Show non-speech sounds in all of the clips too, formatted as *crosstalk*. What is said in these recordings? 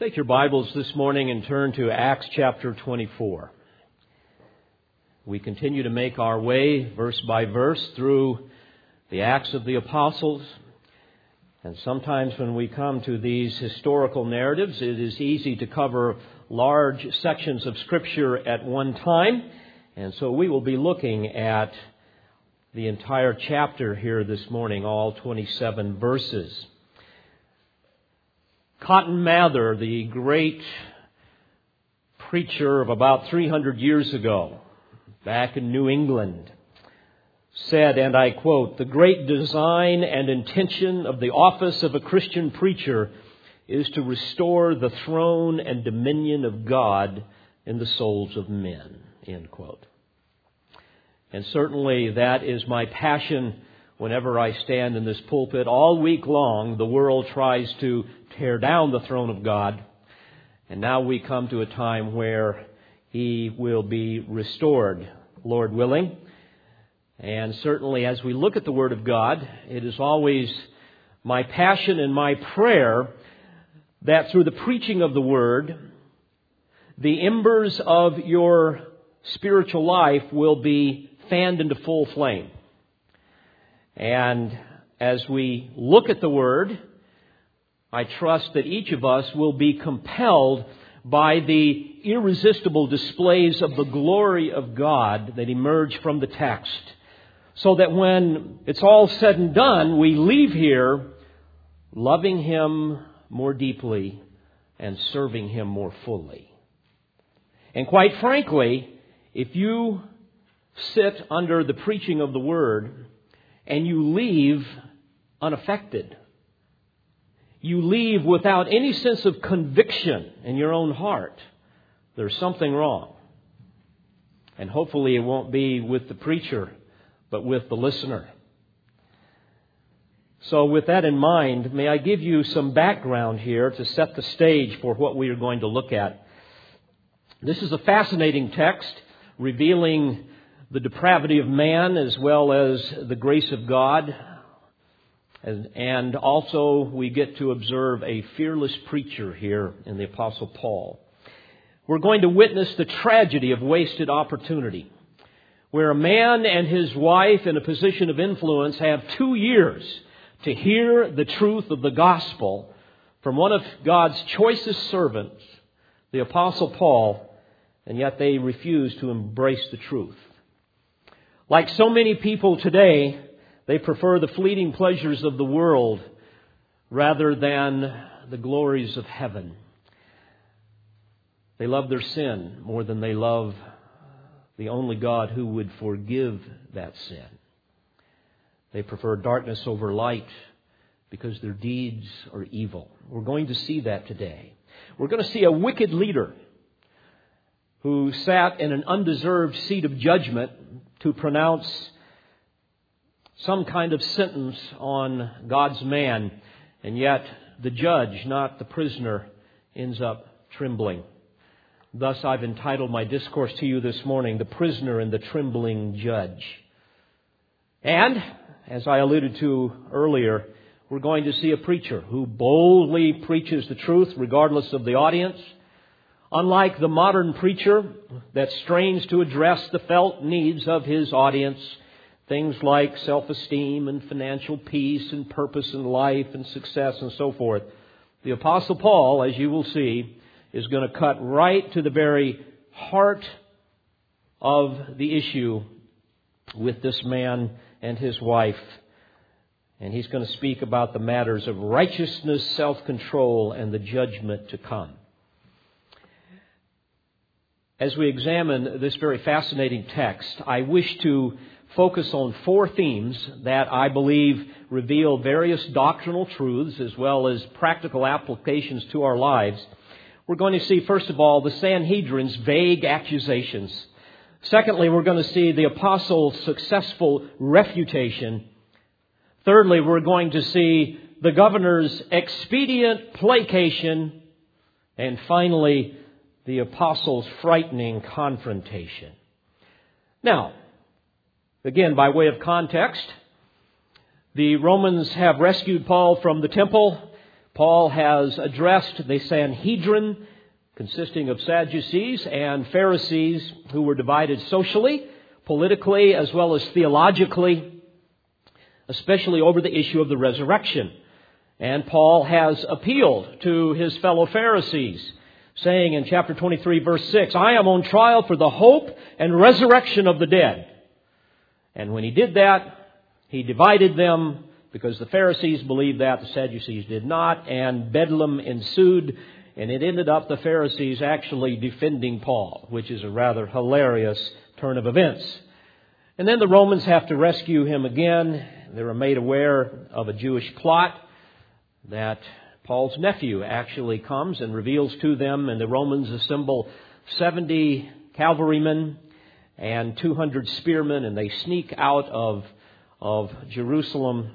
Take your Bibles this morning and turn to Acts chapter 24. We continue to make our way verse by verse through the Acts of the Apostles. And sometimes when we come to these historical narratives, it is easy to cover large sections of Scripture at one time. And so we will be looking at the entire chapter here this morning, all 27 verses. Cotton Mather, the great preacher of about 300 years ago, back in New England, said, and I quote, the great design and intention of the office of a Christian preacher is to restore the throne and dominion of God in the souls of men, end quote. And certainly that is my passion whenever I stand in this pulpit. All week long, the world tries to tear down the throne of God. And now we come to a time where he will be restored, Lord willing. And certainly as we look at the Word of God, it is always my passion and my prayer that through the preaching of the Word, the embers of your spiritual life will be fanned into full flame. And as we look at the Word, I trust that each of us will be compelled by the irresistible displays of the glory of God that emerge from the text. So that when it's all said and done, we leave here loving Him more deeply and serving Him more fully. And quite frankly, if you sit under the preaching of the Word and you leave unaffected, you leave without any sense of conviction in your own heart, there's something wrong. And hopefully it won't be with the preacher, but with the listener. So, with that in mind, may I give you some background here to set the stage for what we are going to look at. This is a fascinating text revealing the depravity of man as well as the grace of God and also, we get to observe a fearless preacher here in the Apostle Paul. We're going to witness the tragedy of wasted opportunity, where a man and his wife in a position of influence have two years to hear the truth of the gospel from one of God's choicest servants, the Apostle Paul, and yet they refuse to embrace the truth. Like so many people today, they prefer the fleeting pleasures of the world rather than the glories of heaven. They love their sin more than they love the only God who would forgive that sin. They prefer darkness over light because their deeds are evil. We're going to see that today. We're going to see a wicked leader who sat in an undeserved seat of judgment to pronounce some kind of sentence on God's man, and yet the judge, not the prisoner, ends up trembling. Thus, I've entitled my discourse to you this morning, The Prisoner and the Trembling Judge. And, as I alluded to earlier, we're going to see a preacher who boldly preaches the truth regardless of the audience. Unlike the modern preacher that strains to address the felt needs of his audience, Things like self esteem and financial peace and purpose in life and success and so forth. The Apostle Paul, as you will see, is going to cut right to the very heart of the issue with this man and his wife. And he's going to speak about the matters of righteousness, self control, and the judgment to come. As we examine this very fascinating text, I wish to focus on four themes that I believe reveal various doctrinal truths as well as practical applications to our lives. We're going to see, first of all, the Sanhedrin's vague accusations. Secondly, we're going to see the apostle's successful refutation. Thirdly, we're going to see the governor's expedient placation. And finally, the apostle's frightening confrontation. Now, Again, by way of context, the Romans have rescued Paul from the temple. Paul has addressed the Sanhedrin, consisting of Sadducees and Pharisees who were divided socially, politically, as well as theologically, especially over the issue of the resurrection. And Paul has appealed to his fellow Pharisees, saying in chapter 23, verse 6, I am on trial for the hope and resurrection of the dead. And when he did that, he divided them because the Pharisees believed that, the Sadducees did not, and bedlam ensued, and it ended up the Pharisees actually defending Paul, which is a rather hilarious turn of events. And then the Romans have to rescue him again. They were made aware of a Jewish plot that Paul's nephew actually comes and reveals to them, and the Romans assemble 70 cavalrymen and 200 spearmen, and they sneak out of, of Jerusalem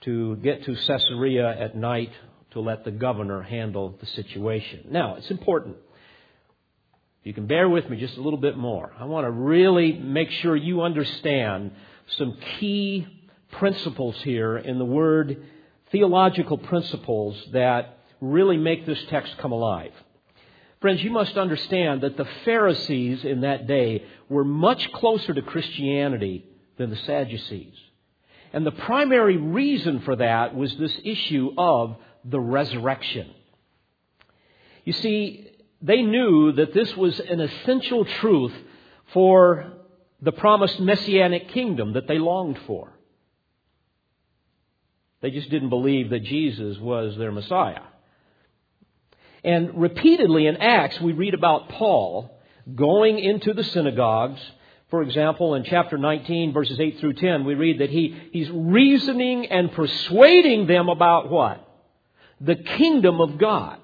to get to Caesarea at night to let the governor handle the situation. Now, it's important. You can bear with me just a little bit more. I want to really make sure you understand some key principles here in the word, theological principles that really make this text come alive. Friends, you must understand that the Pharisees in that day were much closer to Christianity than the Sadducees. And the primary reason for that was this issue of the resurrection. You see, they knew that this was an essential truth for the promised messianic kingdom that they longed for. They just didn't believe that Jesus was their Messiah. And repeatedly in Acts, we read about Paul going into the synagogues for example, in chapter 19, verses 8 through 10, we read that he, he's reasoning and persuading them about what? The kingdom of God.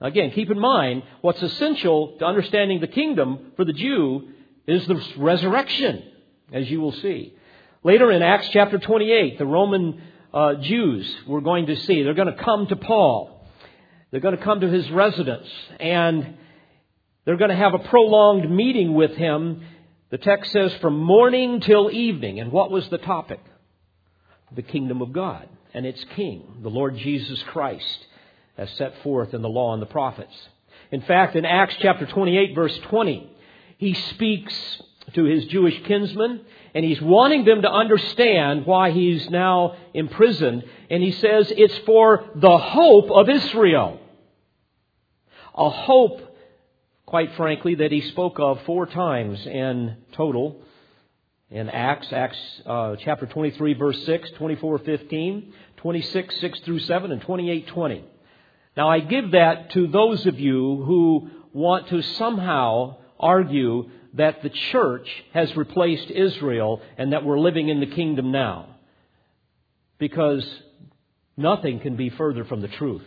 Again, keep in mind, what's essential to understanding the kingdom for the Jew is the resurrection, as you will see. Later in Acts chapter 28, the Roman uh, Jews we're going to see, they're going to come to Paul. They're going to come to his residence, and they're going to have a prolonged meeting with him the text says from morning till evening. And what was the topic? The kingdom of God and its king, the Lord Jesus Christ, as set forth in the law and the prophets. In fact, in Acts chapter 28 verse 20, he speaks to his Jewish kinsmen and he's wanting them to understand why he's now imprisoned. And he says it's for the hope of Israel. A hope quite frankly, that he spoke of four times in total in Acts, Acts uh, chapter 23, verse 6, 24, 15, 26, 6 through 7, and 28, 20. Now, I give that to those of you who want to somehow argue that the church has replaced Israel and that we're living in the kingdom now. Because nothing can be further from the truth.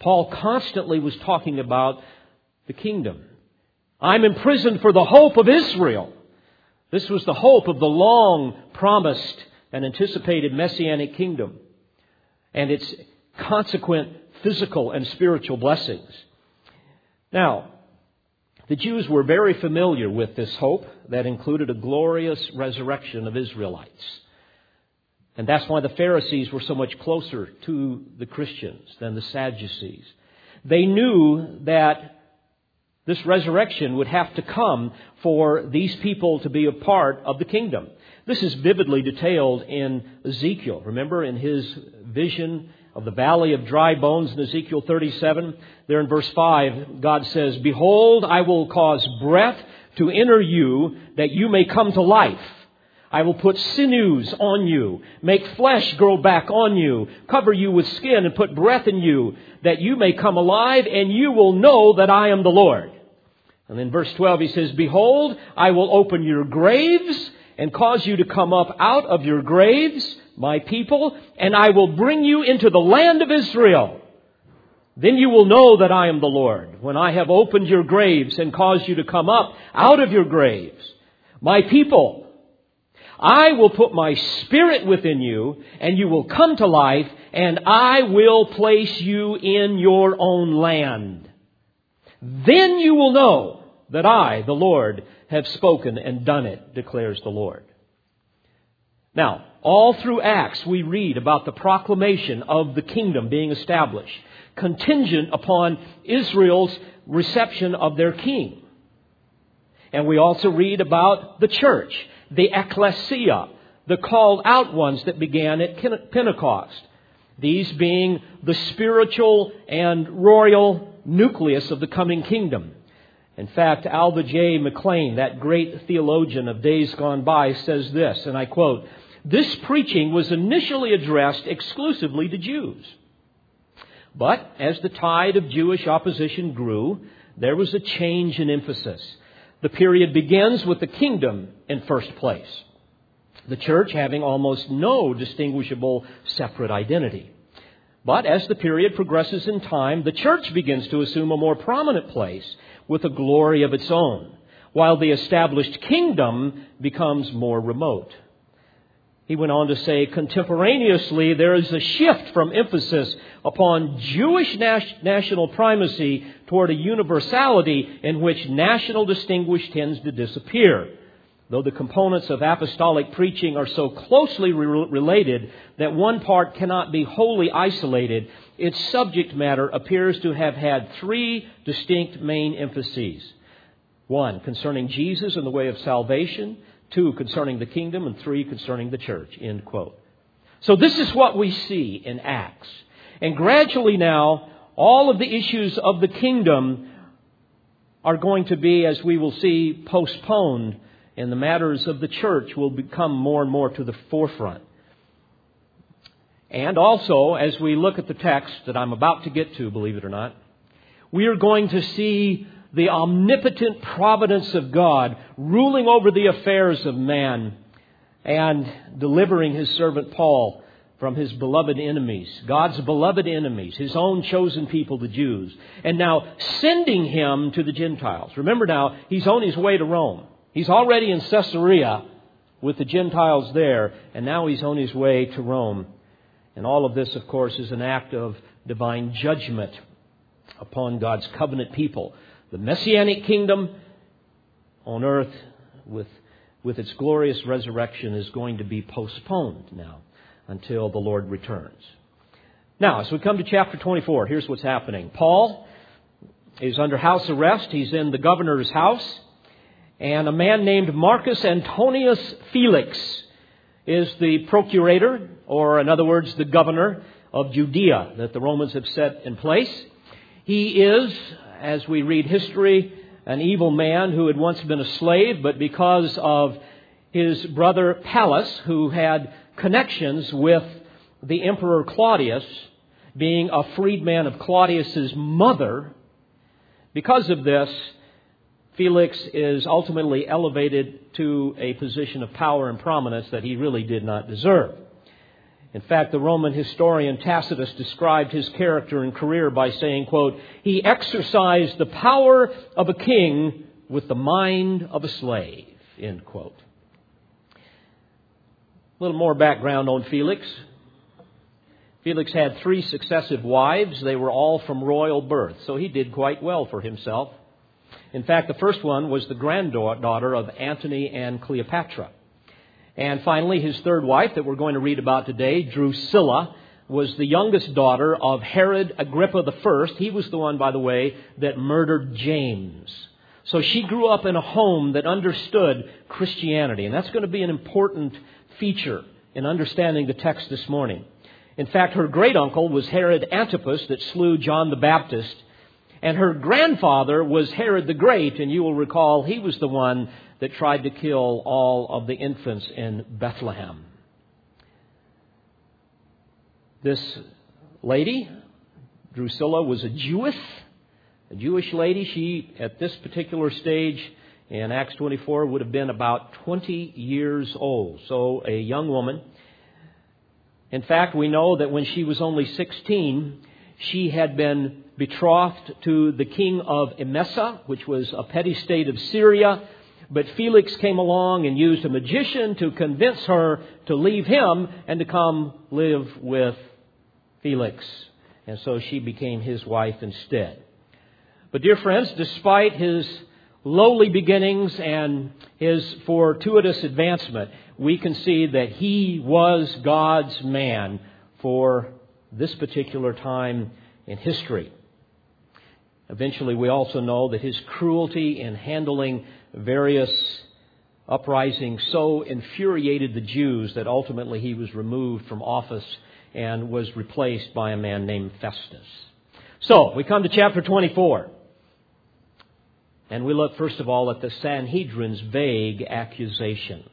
Paul constantly was talking about the kingdom. I'm imprisoned for the hope of Israel. This was the hope of the long promised and anticipated messianic kingdom and its consequent physical and spiritual blessings. Now, the Jews were very familiar with this hope that included a glorious resurrection of Israelites. And that's why the Pharisees were so much closer to the Christians than the Sadducees. They knew that this resurrection would have to come for these people to be a part of the kingdom. This is vividly detailed in Ezekiel. Remember in his vision of the valley of dry bones in Ezekiel 37, there in verse 5, God says, Behold, I will cause breath to enter you that you may come to life. I will put sinews on you, make flesh grow back on you, cover you with skin and put breath in you that you may come alive and you will know that I am the Lord. And in verse 12 he says, Behold, I will open your graves and cause you to come up out of your graves, my people, and I will bring you into the land of Israel. Then you will know that I am the Lord, when I have opened your graves and caused you to come up out of your graves. My people, I will put my spirit within you, and you will come to life, and I will place you in your own land. Then you will know that I, the Lord, have spoken and done it, declares the Lord. Now, all through Acts, we read about the proclamation of the kingdom being established, contingent upon Israel's reception of their king. And we also read about the church, the ecclesia, the called out ones that began at Pentecost. These being the spiritual and royal nucleus of the coming kingdom. In fact, Alva J. McClain, that great theologian of days gone by, says this, and I quote, This preaching was initially addressed exclusively to Jews. But as the tide of Jewish opposition grew, there was a change in emphasis. The period begins with the kingdom in first place the church having almost no distinguishable separate identity. But as the period progresses in time, the church begins to assume a more prominent place with a glory of its own, while the established kingdom becomes more remote. He went on to say, contemporaneously, there is a shift from emphasis upon Jewish national primacy toward a universality in which national distinguish tends to disappear. Though the components of apostolic preaching are so closely re- related that one part cannot be wholly isolated, its subject matter appears to have had three distinct main emphases. One, concerning Jesus and the way of salvation. Two, concerning the kingdom. And three, concerning the church. End quote. So this is what we see in Acts. And gradually now, all of the issues of the kingdom are going to be, as we will see, postponed and the matters of the church will become more and more to the forefront. And also, as we look at the text that I'm about to get to, believe it or not, we are going to see the omnipotent providence of God ruling over the affairs of man and delivering his servant Paul from his beloved enemies, God's beloved enemies, his own chosen people, the Jews, and now sending him to the Gentiles. Remember now, he's on his way to Rome. He's already in Caesarea with the Gentiles there, and now he's on his way to Rome. And all of this, of course, is an act of divine judgment upon God's covenant people. The Messianic kingdom on earth with, with its glorious resurrection is going to be postponed now until the Lord returns. Now, as we come to chapter 24, here's what's happening. Paul is under house arrest. He's in the governor's house. And a man named Marcus Antonius Felix is the procurator, or in other words, the governor of Judea that the Romans have set in place. He is, as we read history, an evil man who had once been a slave, but because of his brother Pallas, who had connections with the Emperor Claudius, being a freedman of Claudius's mother, because of this, Felix is ultimately elevated to a position of power and prominence that he really did not deserve. In fact, the Roman historian Tacitus described his character and career by saying, quote, he exercised the power of a king with the mind of a slave, end quote. A little more background on Felix. Felix had three successive wives. They were all from royal birth, so he did quite well for himself. In fact, the first one was the granddaughter of Antony and Cleopatra. And finally, his third wife that we're going to read about today, Drusilla, was the youngest daughter of Herod Agrippa I. He was the one, by the way, that murdered James. So she grew up in a home that understood Christianity. And that's going to be an important feature in understanding the text this morning. In fact, her great uncle was Herod Antipas that slew John the Baptist and her grandfather was Herod the Great, and you will recall he was the one that tried to kill all of the infants in Bethlehem. This lady, Drusilla, was a Jewess, a Jewish lady. She, at this particular stage in Acts 24, would have been about 20 years old, so a young woman. In fact, we know that when she was only 16, she had been betrothed to the king of Emesa, which was a petty state of Syria. But Felix came along and used a magician to convince her to leave him and to come live with Felix. And so she became his wife instead. But dear friends, despite his lowly beginnings and his fortuitous advancement, we can see that he was God's man for this particular time in history. Eventually, we also know that his cruelty in handling various uprisings so infuriated the Jews that ultimately he was removed from office and was replaced by a man named Festus. So, we come to chapter 24. And we look, first of all, at the Sanhedrin's vague accusations.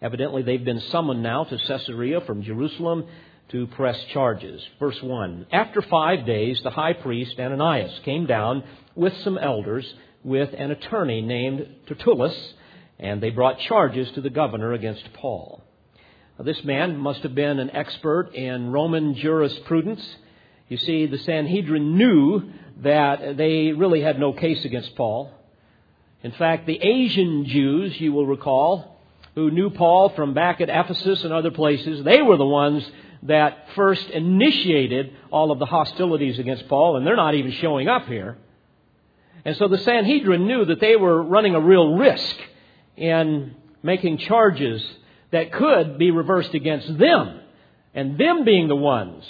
Evidently, they've been summoned now to Caesarea from Jerusalem to press charges. Verse 1 After five days, the high priest Ananias came down with some elders with an attorney named Tertullus, and they brought charges to the governor against Paul. Now, this man must have been an expert in Roman jurisprudence. You see, the Sanhedrin knew that they really had no case against Paul. In fact, the Asian Jews, you will recall, who knew Paul from back at Ephesus and other places, they were the ones that first initiated all of the hostilities against Paul, and they're not even showing up here. And so the Sanhedrin knew that they were running a real risk in making charges that could be reversed against them, and them being the ones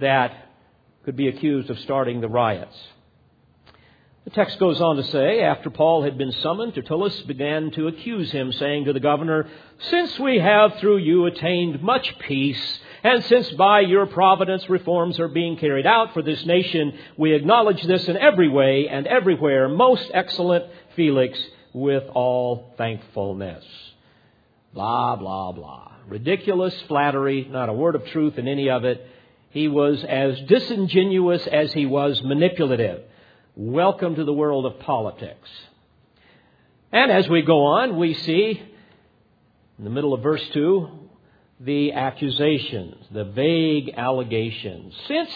that could be accused of starting the riots. The text goes on to say, after Paul had been summoned, Tertullus began to accuse him, saying to the governor, Since we have through you attained much peace, and since by your providence reforms are being carried out for this nation, we acknowledge this in every way and everywhere, most excellent Felix, with all thankfulness. Blah, blah, blah. Ridiculous flattery, not a word of truth in any of it. He was as disingenuous as he was manipulative. Welcome to the world of politics. And as we go on, we see in the middle of verse 2 the accusations, the vague allegations. Since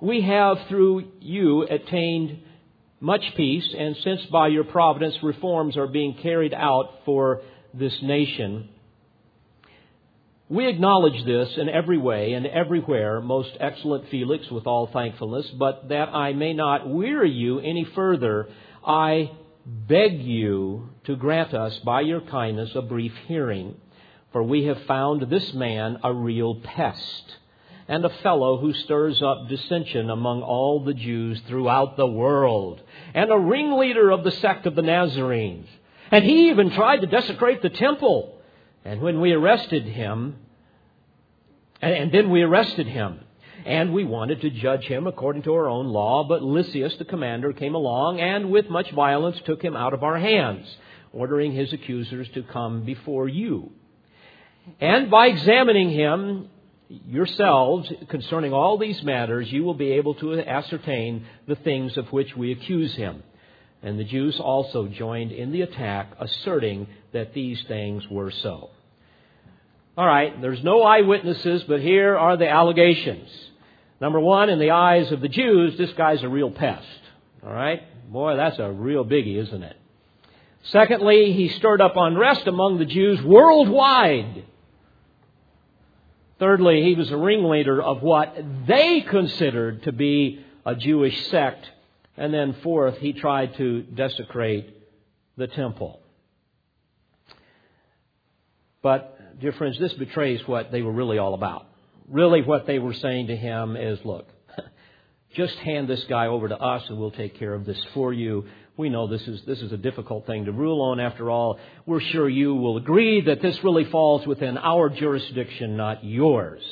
we have through you attained much peace, and since by your providence reforms are being carried out for this nation, we acknowledge this in every way and everywhere, most excellent Felix, with all thankfulness, but that I may not weary you any further, I beg you to grant us by your kindness a brief hearing, for we have found this man a real pest, and a fellow who stirs up dissension among all the Jews throughout the world, and a ringleader of the sect of the Nazarenes. And he even tried to desecrate the temple. And when we arrested him, and then we arrested him. And we wanted to judge him according to our own law, but Lysias, the commander, came along and with much violence took him out of our hands, ordering his accusers to come before you. And by examining him yourselves concerning all these matters, you will be able to ascertain the things of which we accuse him. And the Jews also joined in the attack, asserting that these things were so. All right, there's no eyewitnesses, but here are the allegations. Number one, in the eyes of the Jews, this guy's a real pest. All right? Boy, that's a real biggie, isn't it? Secondly, he stirred up unrest among the Jews worldwide. Thirdly, he was a ringleader of what they considered to be a Jewish sect. And then fourth, he tried to desecrate the temple. But dear friends, this betrays what they were really all about. Really, what they were saying to him is look, *laughs* just hand this guy over to us and we'll take care of this for you. We know this is, this is a difficult thing to rule on after all. We're sure you will agree that this really falls within our jurisdiction, not yours.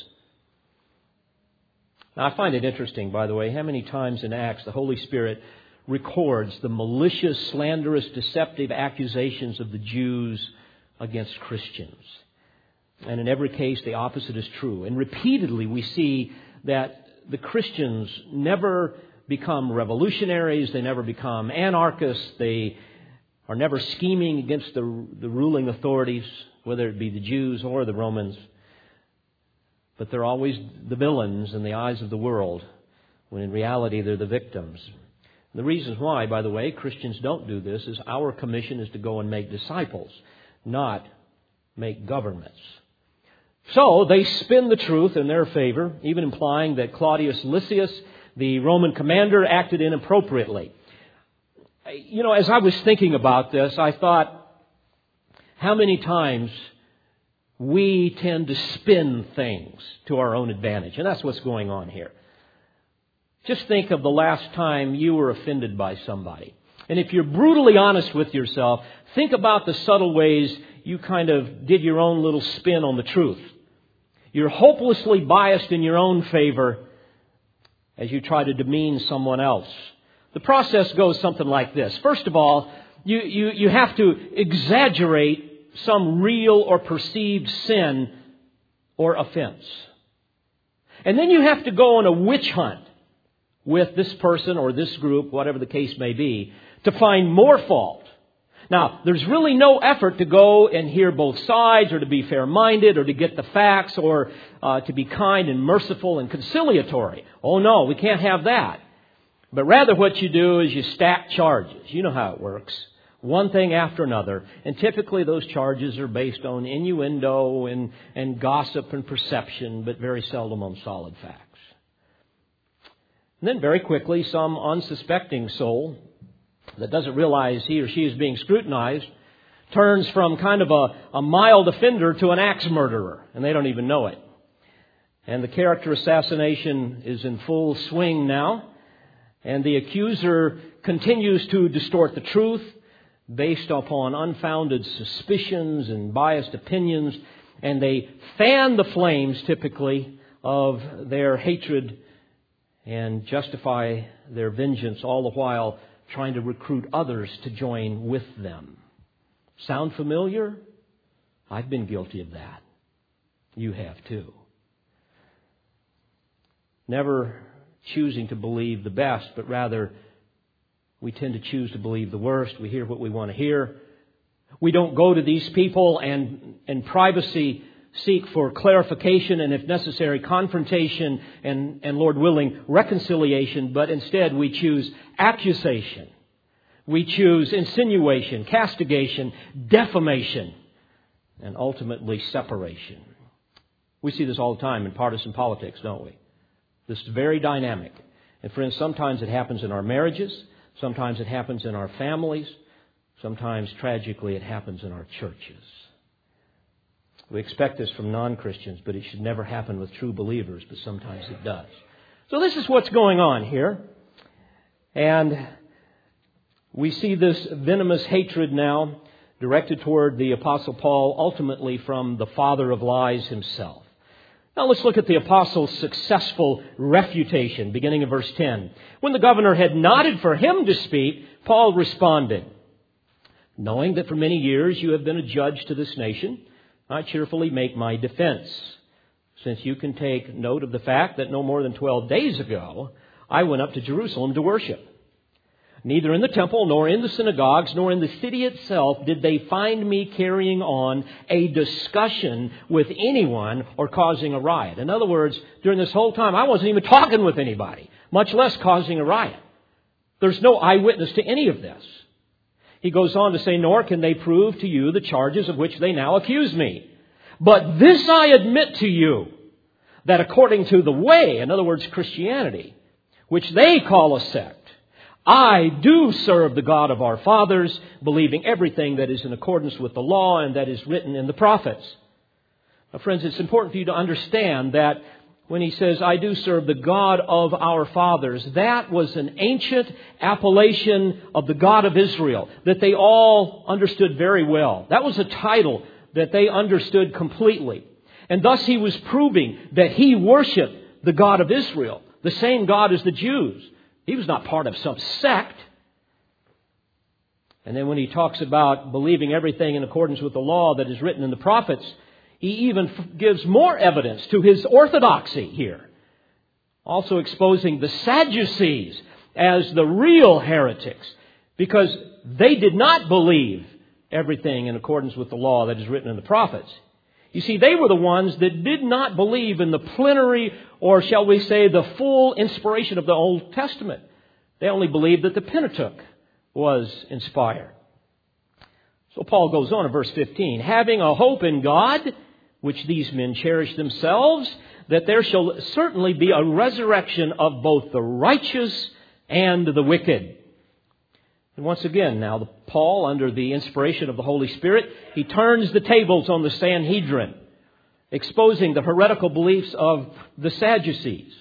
Now, I find it interesting, by the way, how many times in Acts the Holy Spirit records the malicious, slanderous, deceptive accusations of the Jews against Christians. And in every case, the opposite is true. And repeatedly, we see that the Christians never become revolutionaries, they never become anarchists, they are never scheming against the, the ruling authorities, whether it be the Jews or the Romans. But they're always the villains in the eyes of the world, when in reality they're the victims. The reasons why, by the way, Christians don't do this is our commission is to go and make disciples, not make governments. So they spin the truth in their favor, even implying that Claudius Lysias, the Roman commander, acted inappropriately. You know, as I was thinking about this, I thought, how many times we tend to spin things to our own advantage. And that's what's going on here. Just think of the last time you were offended by somebody. And if you're brutally honest with yourself, think about the subtle ways you kind of did your own little spin on the truth. You're hopelessly biased in your own favor as you try to demean someone else. The process goes something like this. First of all, you, you, you have to exaggerate some real or perceived sin or offense. And then you have to go on a witch hunt with this person or this group, whatever the case may be, to find more fault. Now, there's really no effort to go and hear both sides or to be fair minded or to get the facts or uh, to be kind and merciful and conciliatory. Oh no, we can't have that. But rather what you do is you stack charges. You know how it works. One thing after another. And typically those charges are based on innuendo and, and gossip and perception, but very seldom on solid facts. And then very quickly, some unsuspecting soul that doesn't realize he or she is being scrutinized turns from kind of a, a mild offender to an axe murderer, and they don't even know it. And the character assassination is in full swing now, and the accuser continues to distort the truth based upon unfounded suspicions and biased opinions, and they fan the flames typically of their hatred and justify their vengeance all the while trying to recruit others to join with them. Sound familiar? I've been guilty of that. You have too. Never choosing to believe the best, but rather we tend to choose to believe the worst. We hear what we want to hear. We don't go to these people and in privacy seek for clarification and, if necessary, confrontation and, and, Lord willing, reconciliation, but instead we choose accusation. We choose insinuation, castigation, defamation, and ultimately separation. We see this all the time in partisan politics, don't we? This is very dynamic. And friends, sometimes it happens in our marriages, sometimes it happens in our families, sometimes tragically it happens in our churches. We expect this from non Christians, but it should never happen with true believers, but sometimes it does. So this is what's going on here. And we see this venomous hatred now directed toward the Apostle Paul, ultimately from the father of lies himself. Now let's look at the apostle's successful refutation, beginning in verse 10. When the governor had nodded for him to speak, Paul responded, Knowing that for many years you have been a judge to this nation, I cheerfully make my defense, since you can take note of the fact that no more than 12 days ago, I went up to Jerusalem to worship. Neither in the temple, nor in the synagogues, nor in the city itself did they find me carrying on a discussion with anyone or causing a riot. In other words, during this whole time, I wasn't even talking with anybody, much less causing a riot. There's no eyewitness to any of this. He goes on to say, Nor can they prove to you the charges of which they now accuse me. But this I admit to you, that according to the way, in other words, Christianity, which they call a sect, I do serve the God of our fathers, believing everything that is in accordance with the law and that is written in the prophets. Now, friends, it's important for you to understand that when he says, I do serve the God of our fathers, that was an ancient appellation of the God of Israel that they all understood very well. That was a title that they understood completely. And thus he was proving that he worshiped the God of Israel, the same God as the Jews. He was not part of some sect. And then when he talks about believing everything in accordance with the law that is written in the prophets, he even gives more evidence to his orthodoxy here. Also exposing the Sadducees as the real heretics because they did not believe everything in accordance with the law that is written in the prophets. You see, they were the ones that did not believe in the plenary, or shall we say, the full inspiration of the Old Testament. They only believed that the Pentateuch was inspired. So Paul goes on in verse 15, having a hope in God, which these men cherish themselves, that there shall certainly be a resurrection of both the righteous and the wicked. And once again, now, Paul, under the inspiration of the Holy Spirit, he turns the tables on the Sanhedrin, exposing the heretical beliefs of the Sadducees.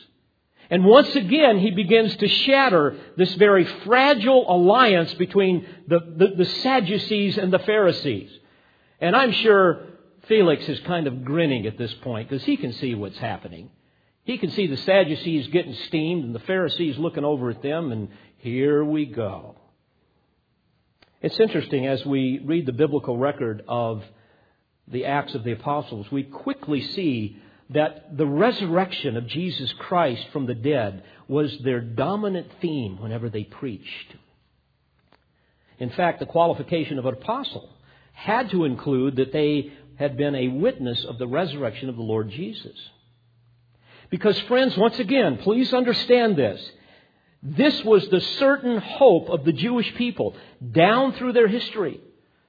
And once again, he begins to shatter this very fragile alliance between the, the, the, Sadducees and the Pharisees. And I'm sure Felix is kind of grinning at this point because he can see what's happening. He can see the Sadducees getting steamed and the Pharisees looking over at them, and here we go. It's interesting as we read the biblical record of the Acts of the Apostles, we quickly see that the resurrection of Jesus Christ from the dead was their dominant theme whenever they preached. In fact, the qualification of an apostle had to include that they had been a witness of the resurrection of the Lord Jesus. Because, friends, once again, please understand this. This was the certain hope of the Jewish people down through their history.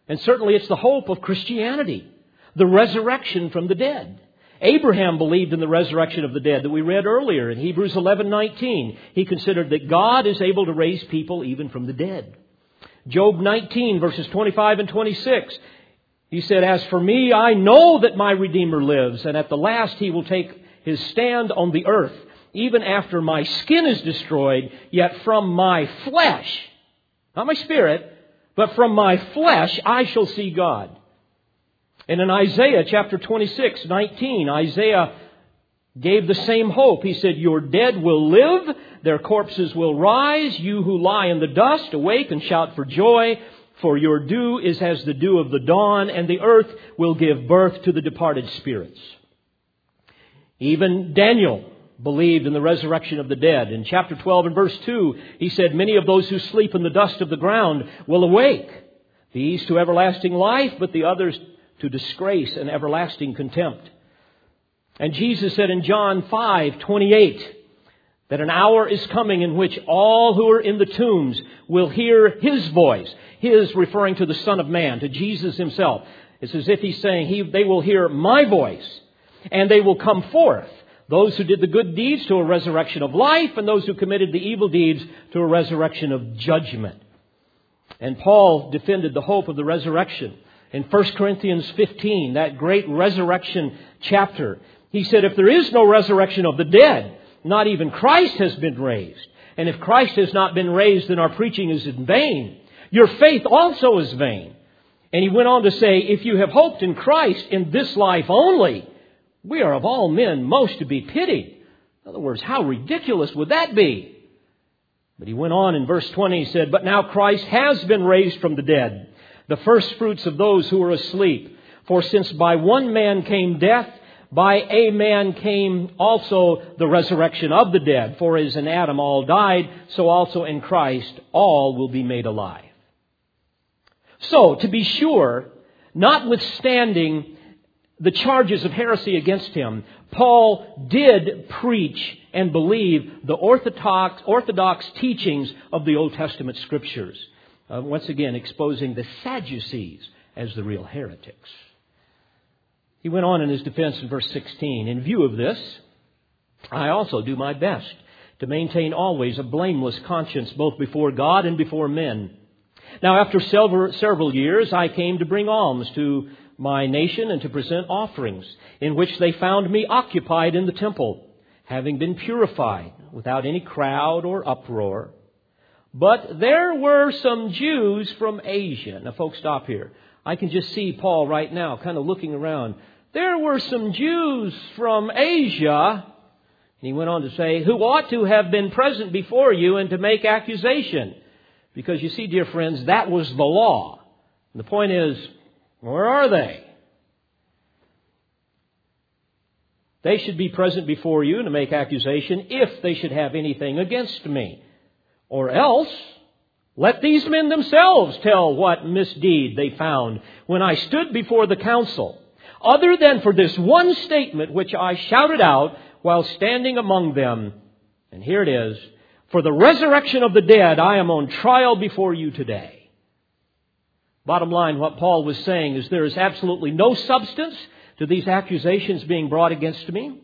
And certainly it's the hope of Christianity, the resurrection from the dead. Abraham believed in the resurrection of the dead that we read earlier in Hebrews 11:19. He considered that God is able to raise people even from the dead. Job 19 verses 25 and 26. He said, "As for me, I know that my redeemer lives, and at the last he will take his stand on the earth, even after my skin is destroyed, yet from my flesh, not my spirit, but from my flesh I shall see God." And in Isaiah chapter 26, 19, Isaiah gave the same hope. He said, Your dead will live, their corpses will rise, you who lie in the dust, awake and shout for joy, for your dew is as the dew of the dawn, and the earth will give birth to the departed spirits. Even Daniel believed in the resurrection of the dead. In chapter 12 and verse 2, he said, Many of those who sleep in the dust of the ground will awake, these to everlasting life, but the others to disgrace and everlasting contempt. And Jesus said in John 5, 28, that an hour is coming in which all who are in the tombs will hear His voice. His referring to the Son of Man, to Jesus Himself. It's as if He's saying, he, they will hear my voice and they will come forth. Those who did the good deeds to a resurrection of life and those who committed the evil deeds to a resurrection of judgment. And Paul defended the hope of the resurrection in 1 Corinthians 15, that great resurrection chapter, he said, if there is no resurrection of the dead, not even Christ has been raised. And if Christ has not been raised, then our preaching is in vain. Your faith also is vain. And he went on to say, if you have hoped in Christ in this life only, we are of all men most to be pitied. In other words, how ridiculous would that be? But he went on in verse 20, he said, But now Christ has been raised from the dead the first fruits of those who are asleep. For since by one man came death, by a man came also the resurrection of the dead. For as in Adam all died, so also in Christ all will be made alive. So, to be sure, notwithstanding the charges of heresy against him, Paul did preach and believe the orthodox, orthodox teachings of the Old Testament scriptures uh, once again exposing the Sadducees as the real heretics. He went on in his defense in verse 16 In view of this, I also do my best to maintain always a blameless conscience both before God and before men. Now, after several, years, I came to bring alms to my nation and to present offerings, in which they found me occupied in the temple, having been purified, without any crowd or uproar. But there were some Jews from Asia. Now, folks, stop here. I can just see Paul right now kind of looking around. There were some Jews from Asia, and he went on to say, who ought to have been present before you and to make accusation. Because you see, dear friends, that was the law. And the point is, where are they? They should be present before you to make accusation if they should have anything against me. Or else, let these men themselves tell what misdeed they found when I stood before the council, other than for this one statement which I shouted out while standing among them. And here it is. For the resurrection of the dead, I am on trial before you today. Bottom line, what Paul was saying is there is absolutely no substance to these accusations being brought against me.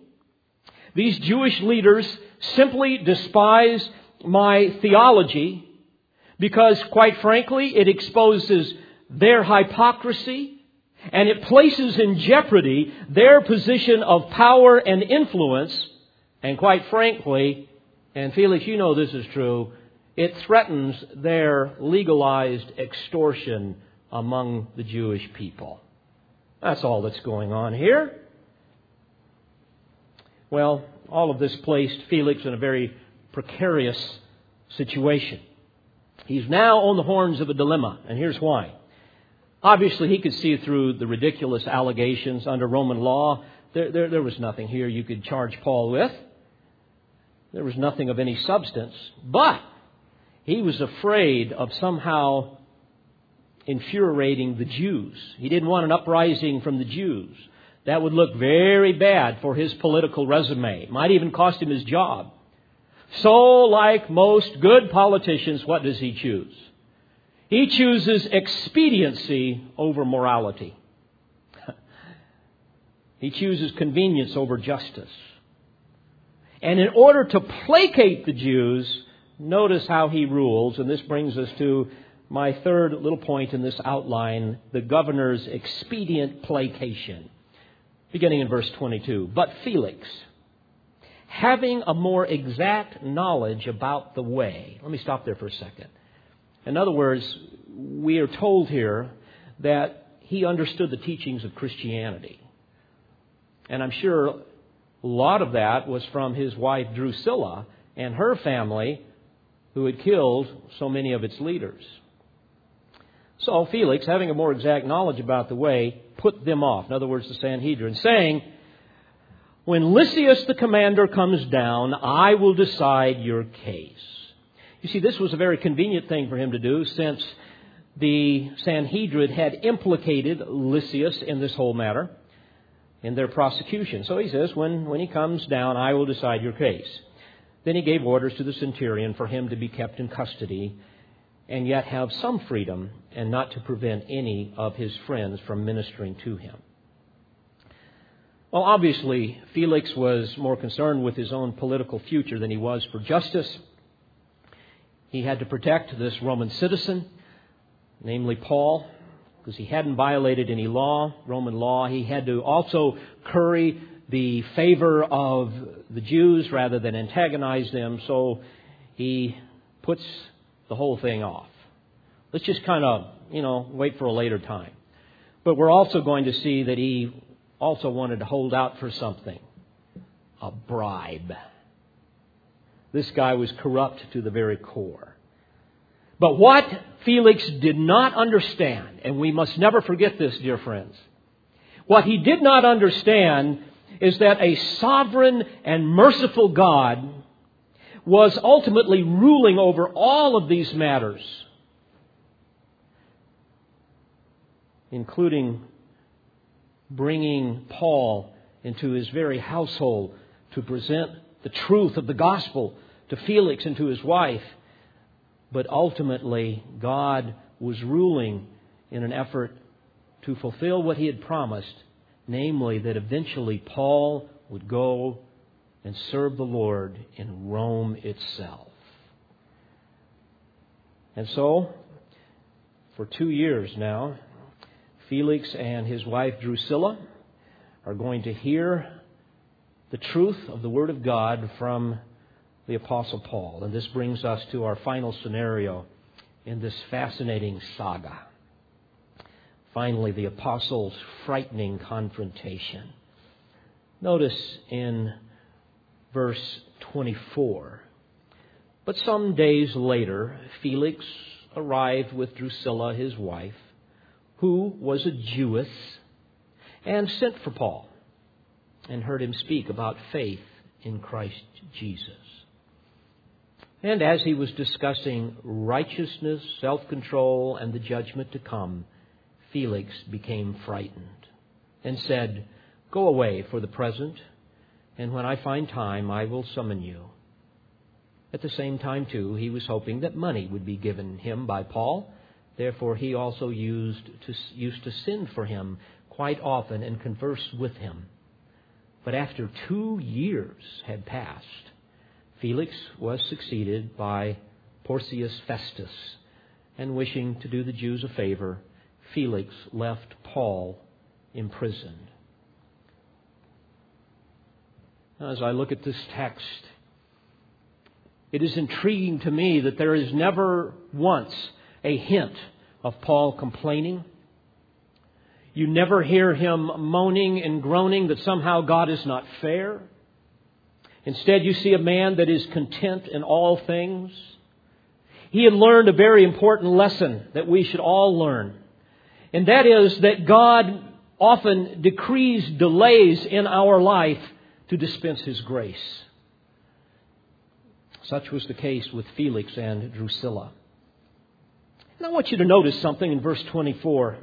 These Jewish leaders simply despise my theology. because, quite frankly, it exposes their hypocrisy and it places in jeopardy their position of power and influence. And quite frankly, and Felix, you know this is true, it threatens their legalized extortion among the Jewish people. That's all that's going on here. Well, all of this placed Felix in a very precarious situation. He's now on the horns of a dilemma, and here's why. Obviously, he could see through the ridiculous allegations under Roman law. There, there, there, was nothing here you could charge Paul with. There was nothing of any substance. But he was afraid of somehow infuriating the Jews. He didn't want an uprising from the Jews. That would look very bad for his political resume. It might even cost him his job. So, like most good politicians, what does he choose? He chooses expediency over morality. *laughs* he chooses convenience over justice. And in order to placate the Jews, notice how he rules, and this brings us to my third little point in this outline the governor's expedient placation. Beginning in verse 22. But Felix, having a more exact knowledge about the way. Let me stop there for a second. In other words, we are told here that he understood the teachings of Christianity. And I'm sure a lot of that was from his wife Drusilla and her family, who had killed so many of its leaders. So Felix, having a more exact knowledge about the way, put them off. In other words, the Sanhedrin, saying, when Lysias the commander comes down, I will decide your case. You see, this was a very convenient thing for him to do since the Sanhedrin had implicated Lysias in this whole matter in their prosecution. So he says, when, when he comes down, I will decide your case. Then he gave orders to the centurion for him to be kept in custody and yet have some freedom and not to prevent any of his friends from ministering to him. Well, obviously, Felix was more concerned with his own political future than he was for justice. He had to protect this Roman citizen, namely Paul, because he hadn't violated any law, Roman law. He had to also curry the favor of the Jews rather than antagonize them, so he puts the whole thing off. Let's just kind of, you know, wait for a later time. But we're also going to see that he also wanted to hold out for something a bribe. This guy was corrupt to the very core. But what Felix did not understand, and we must never forget this, dear friends, what he did not understand is that a sovereign and merciful God was ultimately ruling over all of these matters, including bringing Paul into his very household to present the truth of the gospel to Felix and to his wife. But ultimately, God was ruling in an effort to fulfill what he had promised, namely that eventually Paul would go and serve the Lord in Rome itself. And so, for two years now, Felix and his wife Drusilla are going to hear the truth of the Word of God from the Apostle Paul. And this brings us to our final scenario in this fascinating saga. Finally, the Apostle's frightening confrontation. Notice in verse 24. But some days later, Felix arrived with Drusilla, his wife who was a Jewess, and sent for Paul and heard him speak about faith in Christ Jesus. And as he was discussing righteousness, self control, and the judgment to come, Felix became frightened and said, Go away for the present, and when I find time, I will summon you. At the same time, too, he was hoping that money would be given him by Paul Therefore, he also used to, used to send for him quite often and converse with him. But after two years had passed, Felix was succeeded by Porcius Festus and wishing to do the Jews a favor, Felix left Paul imprisoned. As I look at this text, it is intriguing to me that there is never once a hint of Paul complaining. You never hear him moaning and groaning that somehow God is not fair. Instead, you see a man that is content in all things. He had learned a very important lesson that we should all learn. And that is that God often decrees delays in our life to dispense His grace. Such was the case with Felix and Drusilla. And I want you to notice something in verse 24.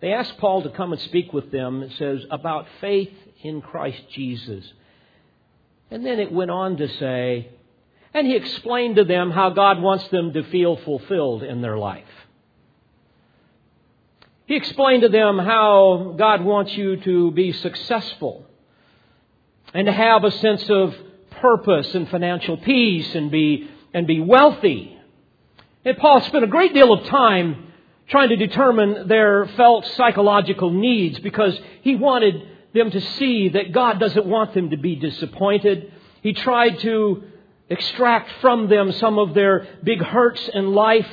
They asked Paul to come and speak with them. It says, about faith in Christ Jesus. And then it went on to say, and he explained to them how God wants them to feel fulfilled in their life. He explained to them how God wants you to be successful and to have a sense of purpose and financial peace and be, and be wealthy. And Paul spent a great deal of time trying to determine their felt psychological needs because he wanted them to see that God doesn't want them to be disappointed. He tried to extract from them some of their big hurts in life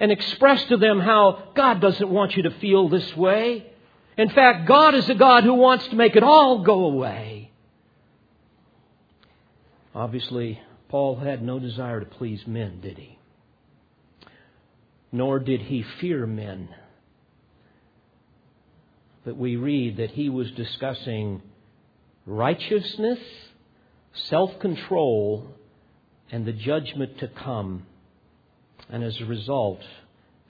and express to them how God doesn't want you to feel this way. In fact, God is a God who wants to make it all go away. Obviously, Paul had no desire to please men, did he? Nor did he fear men. But we read that he was discussing righteousness, self control, and the judgment to come and as a result,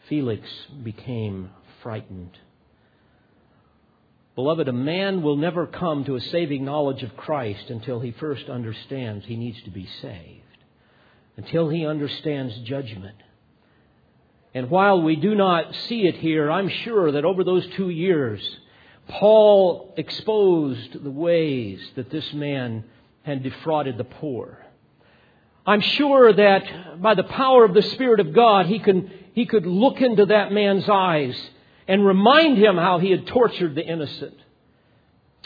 Felix became frightened. Beloved, a man will never come to a saving knowledge of Christ until he first understands he needs to be saved, until he understands judgment. And while we do not see it here, I'm sure that over those two years, Paul exposed the ways that this man had defrauded the poor. I'm sure that by the power of the Spirit of God, he, can, he could look into that man's eyes and remind him how he had tortured the innocent.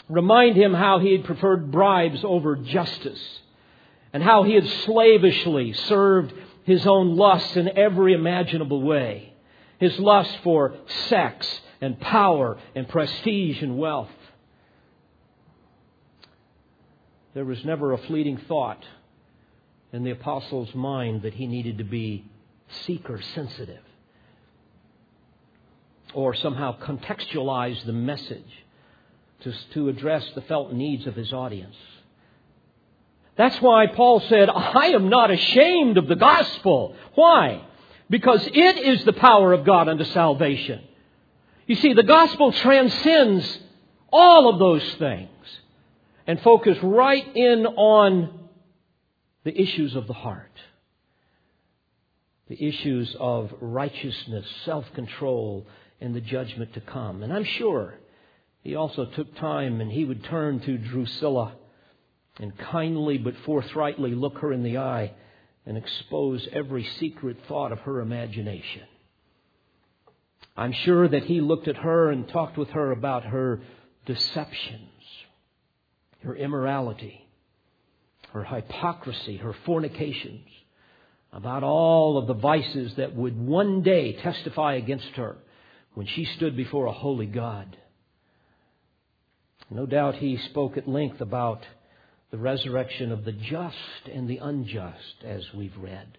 Remind him how he had preferred bribes over justice. And how he had slavishly served his own lusts in every imaginable way. His lust for sex and power and prestige and wealth. There was never a fleeting thought in the apostle's mind that he needed to be seeker sensitive or somehow contextualize the message to, to address the felt needs of his audience. That's why Paul said, I am not ashamed of the gospel. Why? Because it is the power of God unto salvation. You see, the gospel transcends all of those things and focus right in on the issues of the heart, the issues of righteousness, self control, and the judgment to come. And I'm sure he also took time and he would turn to Drusilla and kindly but forthrightly look her in the eye and expose every secret thought of her imagination. I'm sure that he looked at her and talked with her about her deceptions, her immorality, her hypocrisy, her fornications, about all of the vices that would one day testify against her when she stood before a holy God. No doubt he spoke at length about the resurrection of the just and the unjust, as we've read.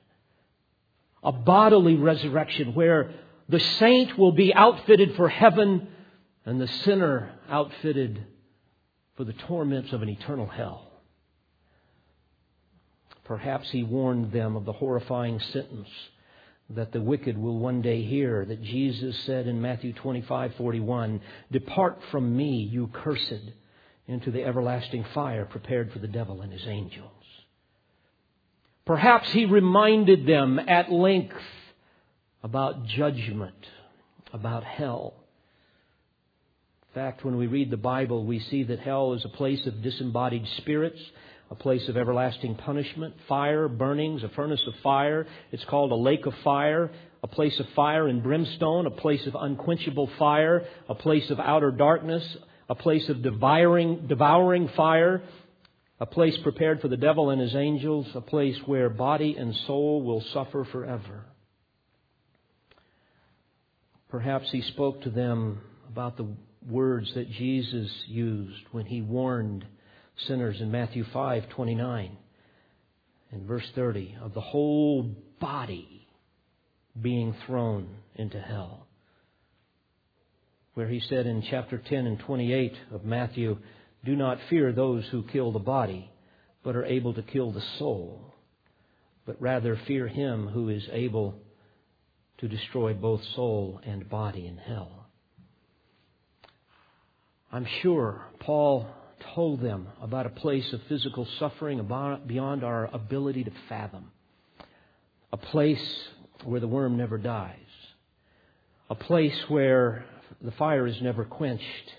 A bodily resurrection where the saint will be outfitted for heaven and the sinner outfitted for the torments of an eternal hell. Perhaps he warned them of the horrifying sentence that the wicked will one day hear that Jesus said in Matthew 25:41, "Depart from me, you cursed, into the everlasting fire prepared for the devil and his angels." Perhaps he reminded them at length about judgment, about hell. In fact, when we read the Bible, we see that hell is a place of disembodied spirits a place of everlasting punishment, fire, burnings, a furnace of fire. It's called a lake of fire. a place of fire and brimstone, a place of unquenchable fire, a place of outer darkness, a place of devouring, devouring fire, a place prepared for the devil and his angels, a place where body and soul will suffer forever. Perhaps he spoke to them about the words that Jesus used when he warned sinners in Matthew 5:29 and verse 30 of the whole body being thrown into hell. Where he said in chapter 10 and 28 of Matthew, do not fear those who kill the body, but are able to kill the soul, but rather fear him who is able to destroy both soul and body in hell. I'm sure Paul told them about a place of physical suffering beyond our ability to fathom, a place where the worm never dies, a place where the fire is never quenched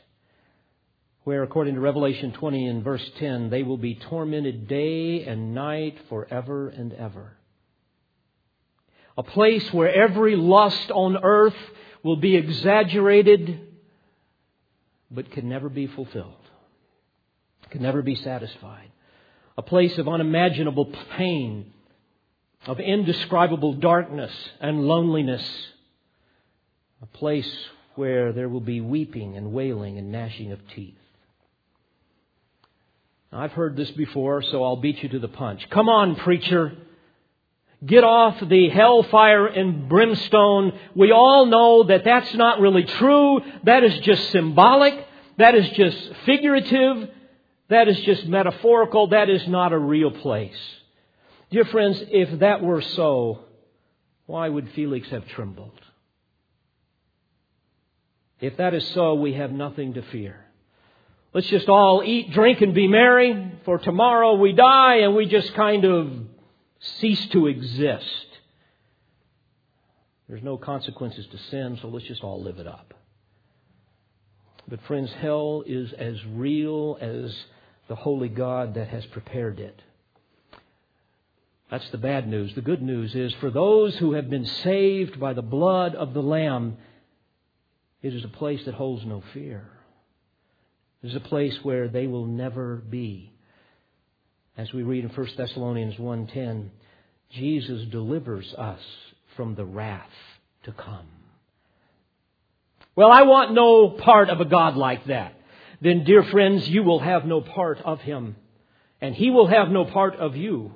where, according to Revelation 20 and verse 10, they will be tormented day and night forever and ever. A place where every lust on earth will be exaggerated but can never be fulfilled, can never be satisfied. A place of unimaginable pain, of indescribable darkness and loneliness. A place where there will be weeping and wailing and gnashing of teeth. I've heard this before, so I'll beat you to the punch. Come on, preacher. Get off the hellfire and brimstone. We all know that that's not really true. That is just symbolic. That is just figurative. That is just metaphorical. That is not a real place. Dear friends, if that were so, why would Felix have trembled? If that is so, we have nothing to fear. Let's just all eat, drink, and be merry, for tomorrow we die and we just kind of cease to exist. There's no consequences to sin, so let's just all live it up. But, friends, hell is as real as the holy God that has prepared it. That's the bad news. The good news is for those who have been saved by the blood of the Lamb, it is a place that holds no fear. It is a place where they will never be. As we read in 1 Thessalonians 1:10, Jesus delivers us from the wrath to come. Well, I want no part of a God like that. Then, dear friends, you will have no part of him, and he will have no part of you.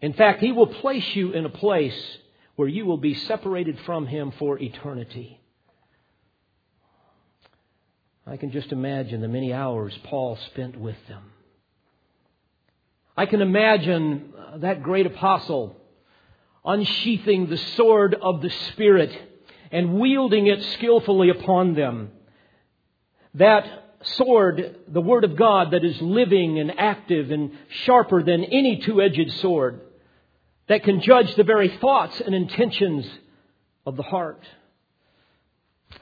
In fact, he will place you in a place where you will be separated from him for eternity. I can just imagine the many hours Paul spent with them. I can imagine uh, that great apostle unsheathing the sword of the Spirit and wielding it skillfully upon them. That sword, the Word of God, that is living and active and sharper than any two edged sword, that can judge the very thoughts and intentions of the heart.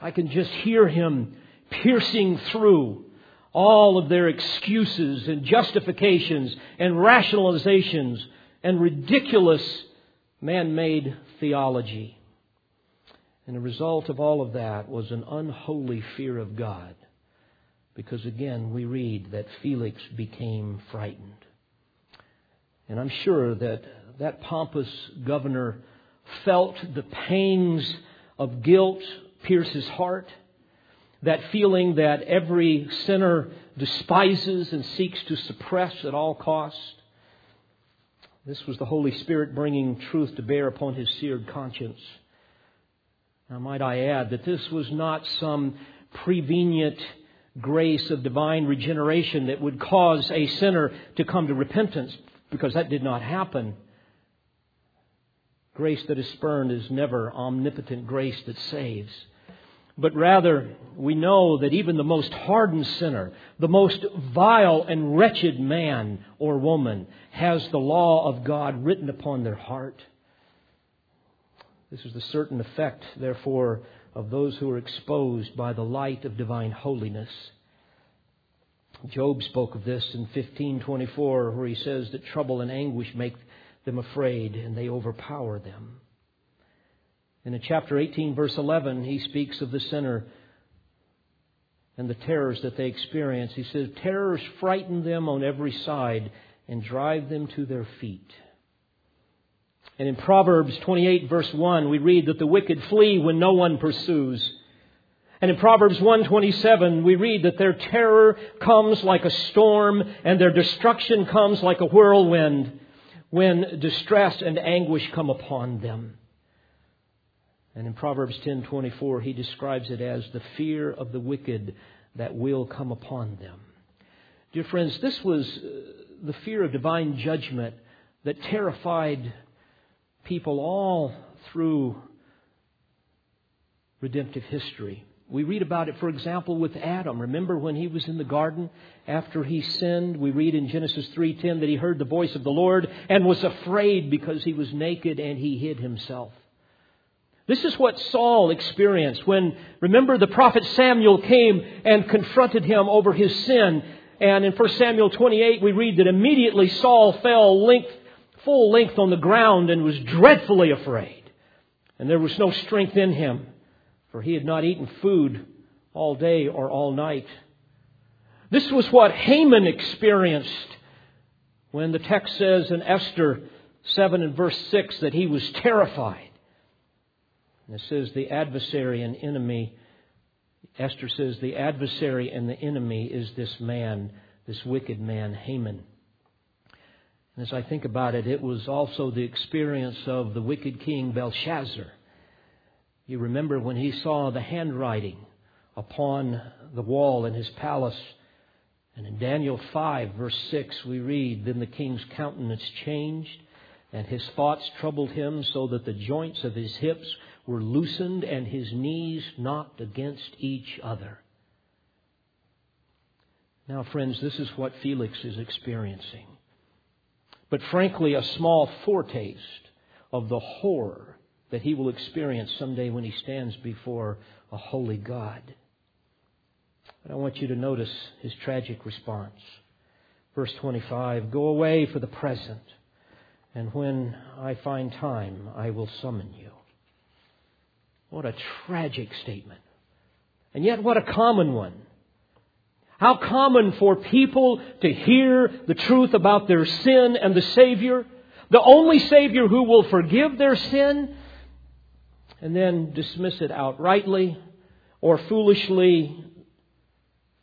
I can just hear him piercing through all of their excuses and justifications and rationalizations and ridiculous man made theology. And the result of all of that was an unholy fear of God. Because again, we read that Felix became frightened. And I'm sure that that pompous governor felt the pangs of guilt pierce his heart that feeling that every sinner despises and seeks to suppress at all cost. This was the Holy Spirit bringing truth to bear upon his seared conscience. Now, might I add that this was not some prevenient grace of divine regeneration that would cause a sinner to come to repentance, because that did not happen. Grace that is spurned is never omnipotent grace that saves but rather we know that even the most hardened sinner, the most vile and wretched man or woman, has the law of God written upon their heart. This is the certain effect, therefore, of those who are exposed by the light of divine holiness. Job spoke of this in 1524, where he says that trouble and anguish make them afraid and they overpower them. And in chapter 18, verse 11, he speaks of the sinner and the terrors that they experience. He says, Terrors frighten them on every side and drive them to their feet. And in Proverbs 28, verse 1, we read that the wicked flee when no one pursues. And in Proverbs 127, we read that their terror comes like a storm and their destruction comes like a whirlwind when distress and anguish come upon them. And in Proverbs 10:24 he describes it as the fear of the wicked that will come upon them. Dear friends, this was uh, the fear of divine judgment that terrified people all through redemptive history. We read about it, for example, with Adam. Remember when he was in the garden after he sinned? We read in Genesis 3:10 that he heard the voice of the Lord and was afraid because he was naked and he hid himself. This is what Saul experienced when, remember, the prophet Samuel came and confronted him over his sin. And in 1 Samuel 28, we read that immediately Saul fell length, full length on the ground and was dreadfully afraid. And there was no strength in him for he had not eaten food all day or all night. This was what Haman experienced when the text says in Esther 7 and verse 6 that he was terrified. And it says the adversary and enemy, Esther says the adversary and the enemy is this man, this wicked man, Haman. And as I think about it, it was also the experience of the wicked king Belshazzar you remember when he saw the handwriting upon the wall in his palace. And in Daniel 5, verse 6, we read Then the king's countenance changed, and his thoughts troubled him, so that the joints of his hips were loosened, and his knees knocked against each other. Now, friends, this is what Felix is experiencing. But frankly, a small foretaste of the horror that he will experience someday when he stands before a holy God. But I want you to notice his tragic response. Verse 25 Go away for the present, and when I find time, I will summon you. What a tragic statement. And yet, what a common one. How common for people to hear the truth about their sin and the Savior, the only Savior who will forgive their sin and then dismiss it outrightly or foolishly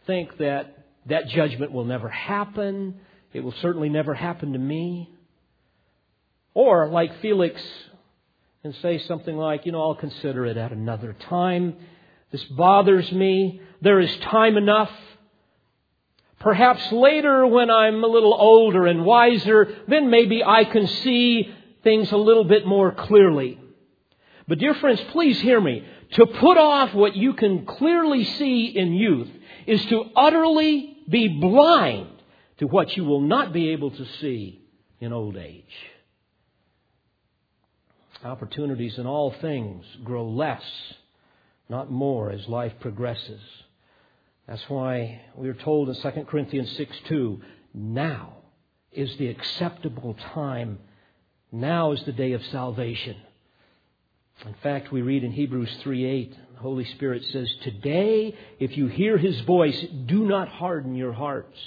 think that that judgment will never happen. It will certainly never happen to me. Or, like Felix, and say something like, you know, I'll consider it at another time. This bothers me. There is time enough. Perhaps later, when I'm a little older and wiser, then maybe I can see things a little bit more clearly. But dear friends, please hear me. To put off what you can clearly see in youth is to utterly be blind to what you will not be able to see in old age. Opportunities in all things grow less, not more, as life progresses. That's why we are told in 2 Corinthians 6 2, now is the acceptable time. Now is the day of salvation. In fact, we read in Hebrews 3:8, the Holy Spirit says, "Today, if you hear his voice, do not harden your hearts."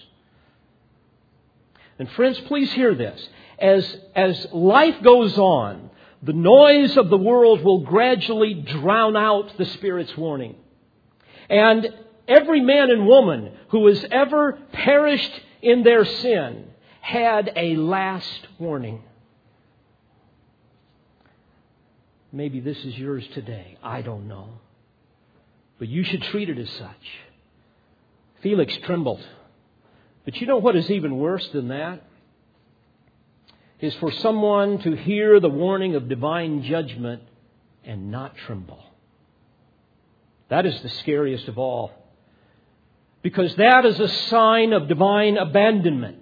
And friends, please hear this. As, as life goes on, the noise of the world will gradually drown out the Spirit's warning. And every man and woman who has ever perished in their sin had a last warning. Maybe this is yours today. I don't know. But you should treat it as such. Felix trembled. But you know what is even worse than that? Is for someone to hear the warning of divine judgment and not tremble. That is the scariest of all. Because that is a sign of divine abandonment.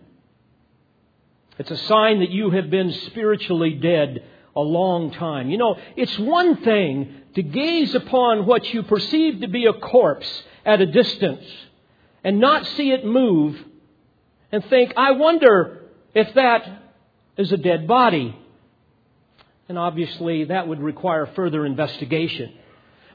It's a sign that you have been spiritually dead a long time. You know, it's one thing to gaze upon what you perceive to be a corpse at a distance and not see it move and think, I wonder if that is a dead body. And obviously, that would require further investigation.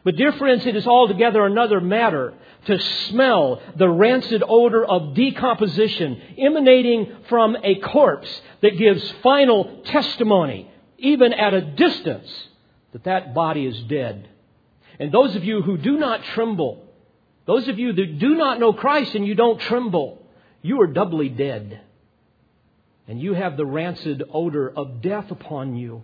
But, dear friends, it is altogether another matter to smell the rancid odor of decomposition emanating from a corpse that gives final testimony, even at a distance, that that body is dead. And those of you who do not tremble, those of you that do not know Christ and you don't tremble, you are doubly dead. And you have the rancid odor of death upon you.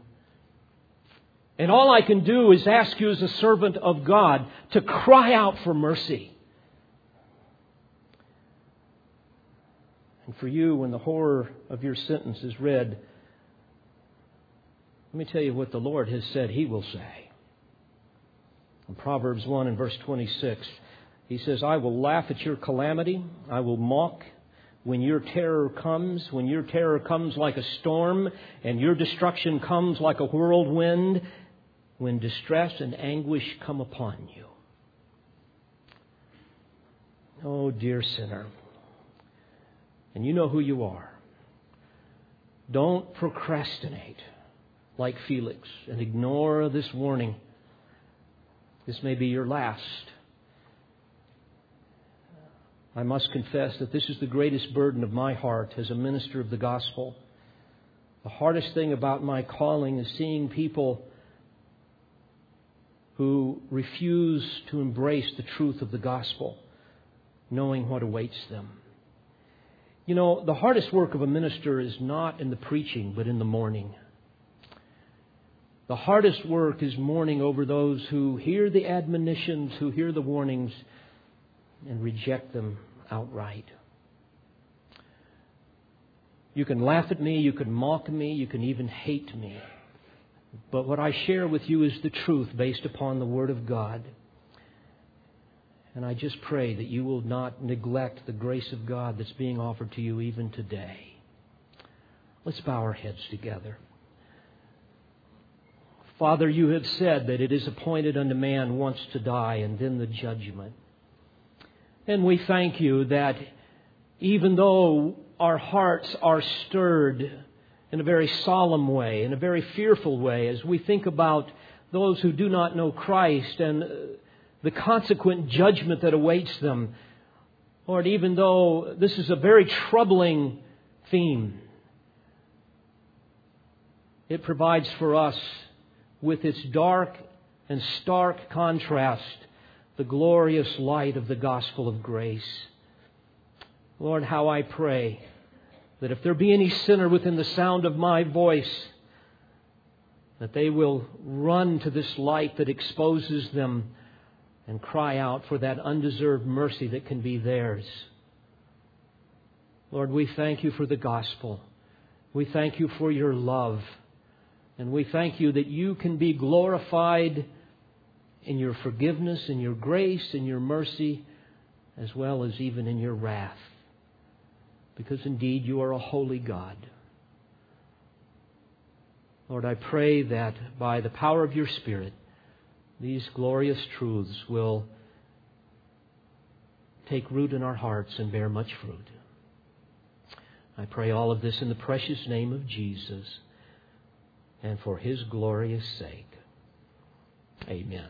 And all I can do is ask you as a servant of God to cry out for mercy. And for you, when the horror of your sentence is read, let me tell you what the Lord has said He will say. In Proverbs 1 and verse 26, He says, I will laugh at your calamity, I will mock when your terror comes, when your terror comes like a storm, and your destruction comes like a whirlwind, when distress and anguish come upon you. Oh, dear sinner. And you know who you are. Don't procrastinate like Felix and ignore this warning. This may be your last. I must confess that this is the greatest burden of my heart as a minister of the gospel. The hardest thing about my calling is seeing people who refuse to embrace the truth of the gospel, knowing what awaits them. You know, the hardest work of a minister is not in the preaching, but in the mourning. The hardest work is mourning over those who hear the admonitions, who hear the warnings, and reject them outright. You can laugh at me, you can mock me, you can even hate me. But what I share with you is the truth based upon the Word of God. And I just pray that you will not neglect the grace of God that's being offered to you even today. Let's bow our heads together. Father, you have said that it is appointed unto man once to die and then the judgment. And we thank you that even though our hearts are stirred in a very solemn way, in a very fearful way, as we think about those who do not know Christ and uh, the consequent judgment that awaits them. Lord, even though this is a very troubling theme, it provides for us, with its dark and stark contrast, the glorious light of the gospel of grace. Lord, how I pray that if there be any sinner within the sound of my voice, that they will run to this light that exposes them and cry out for that undeserved mercy that can be theirs. Lord, we thank you for the gospel. We thank you for your love. And we thank you that you can be glorified in your forgiveness, in your grace, in your mercy, as well as even in your wrath. Because indeed you are a holy God. Lord, I pray that by the power of your Spirit, these glorious truths will take root in our hearts and bear much fruit. I pray all of this in the precious name of Jesus and for his glorious sake. Amen.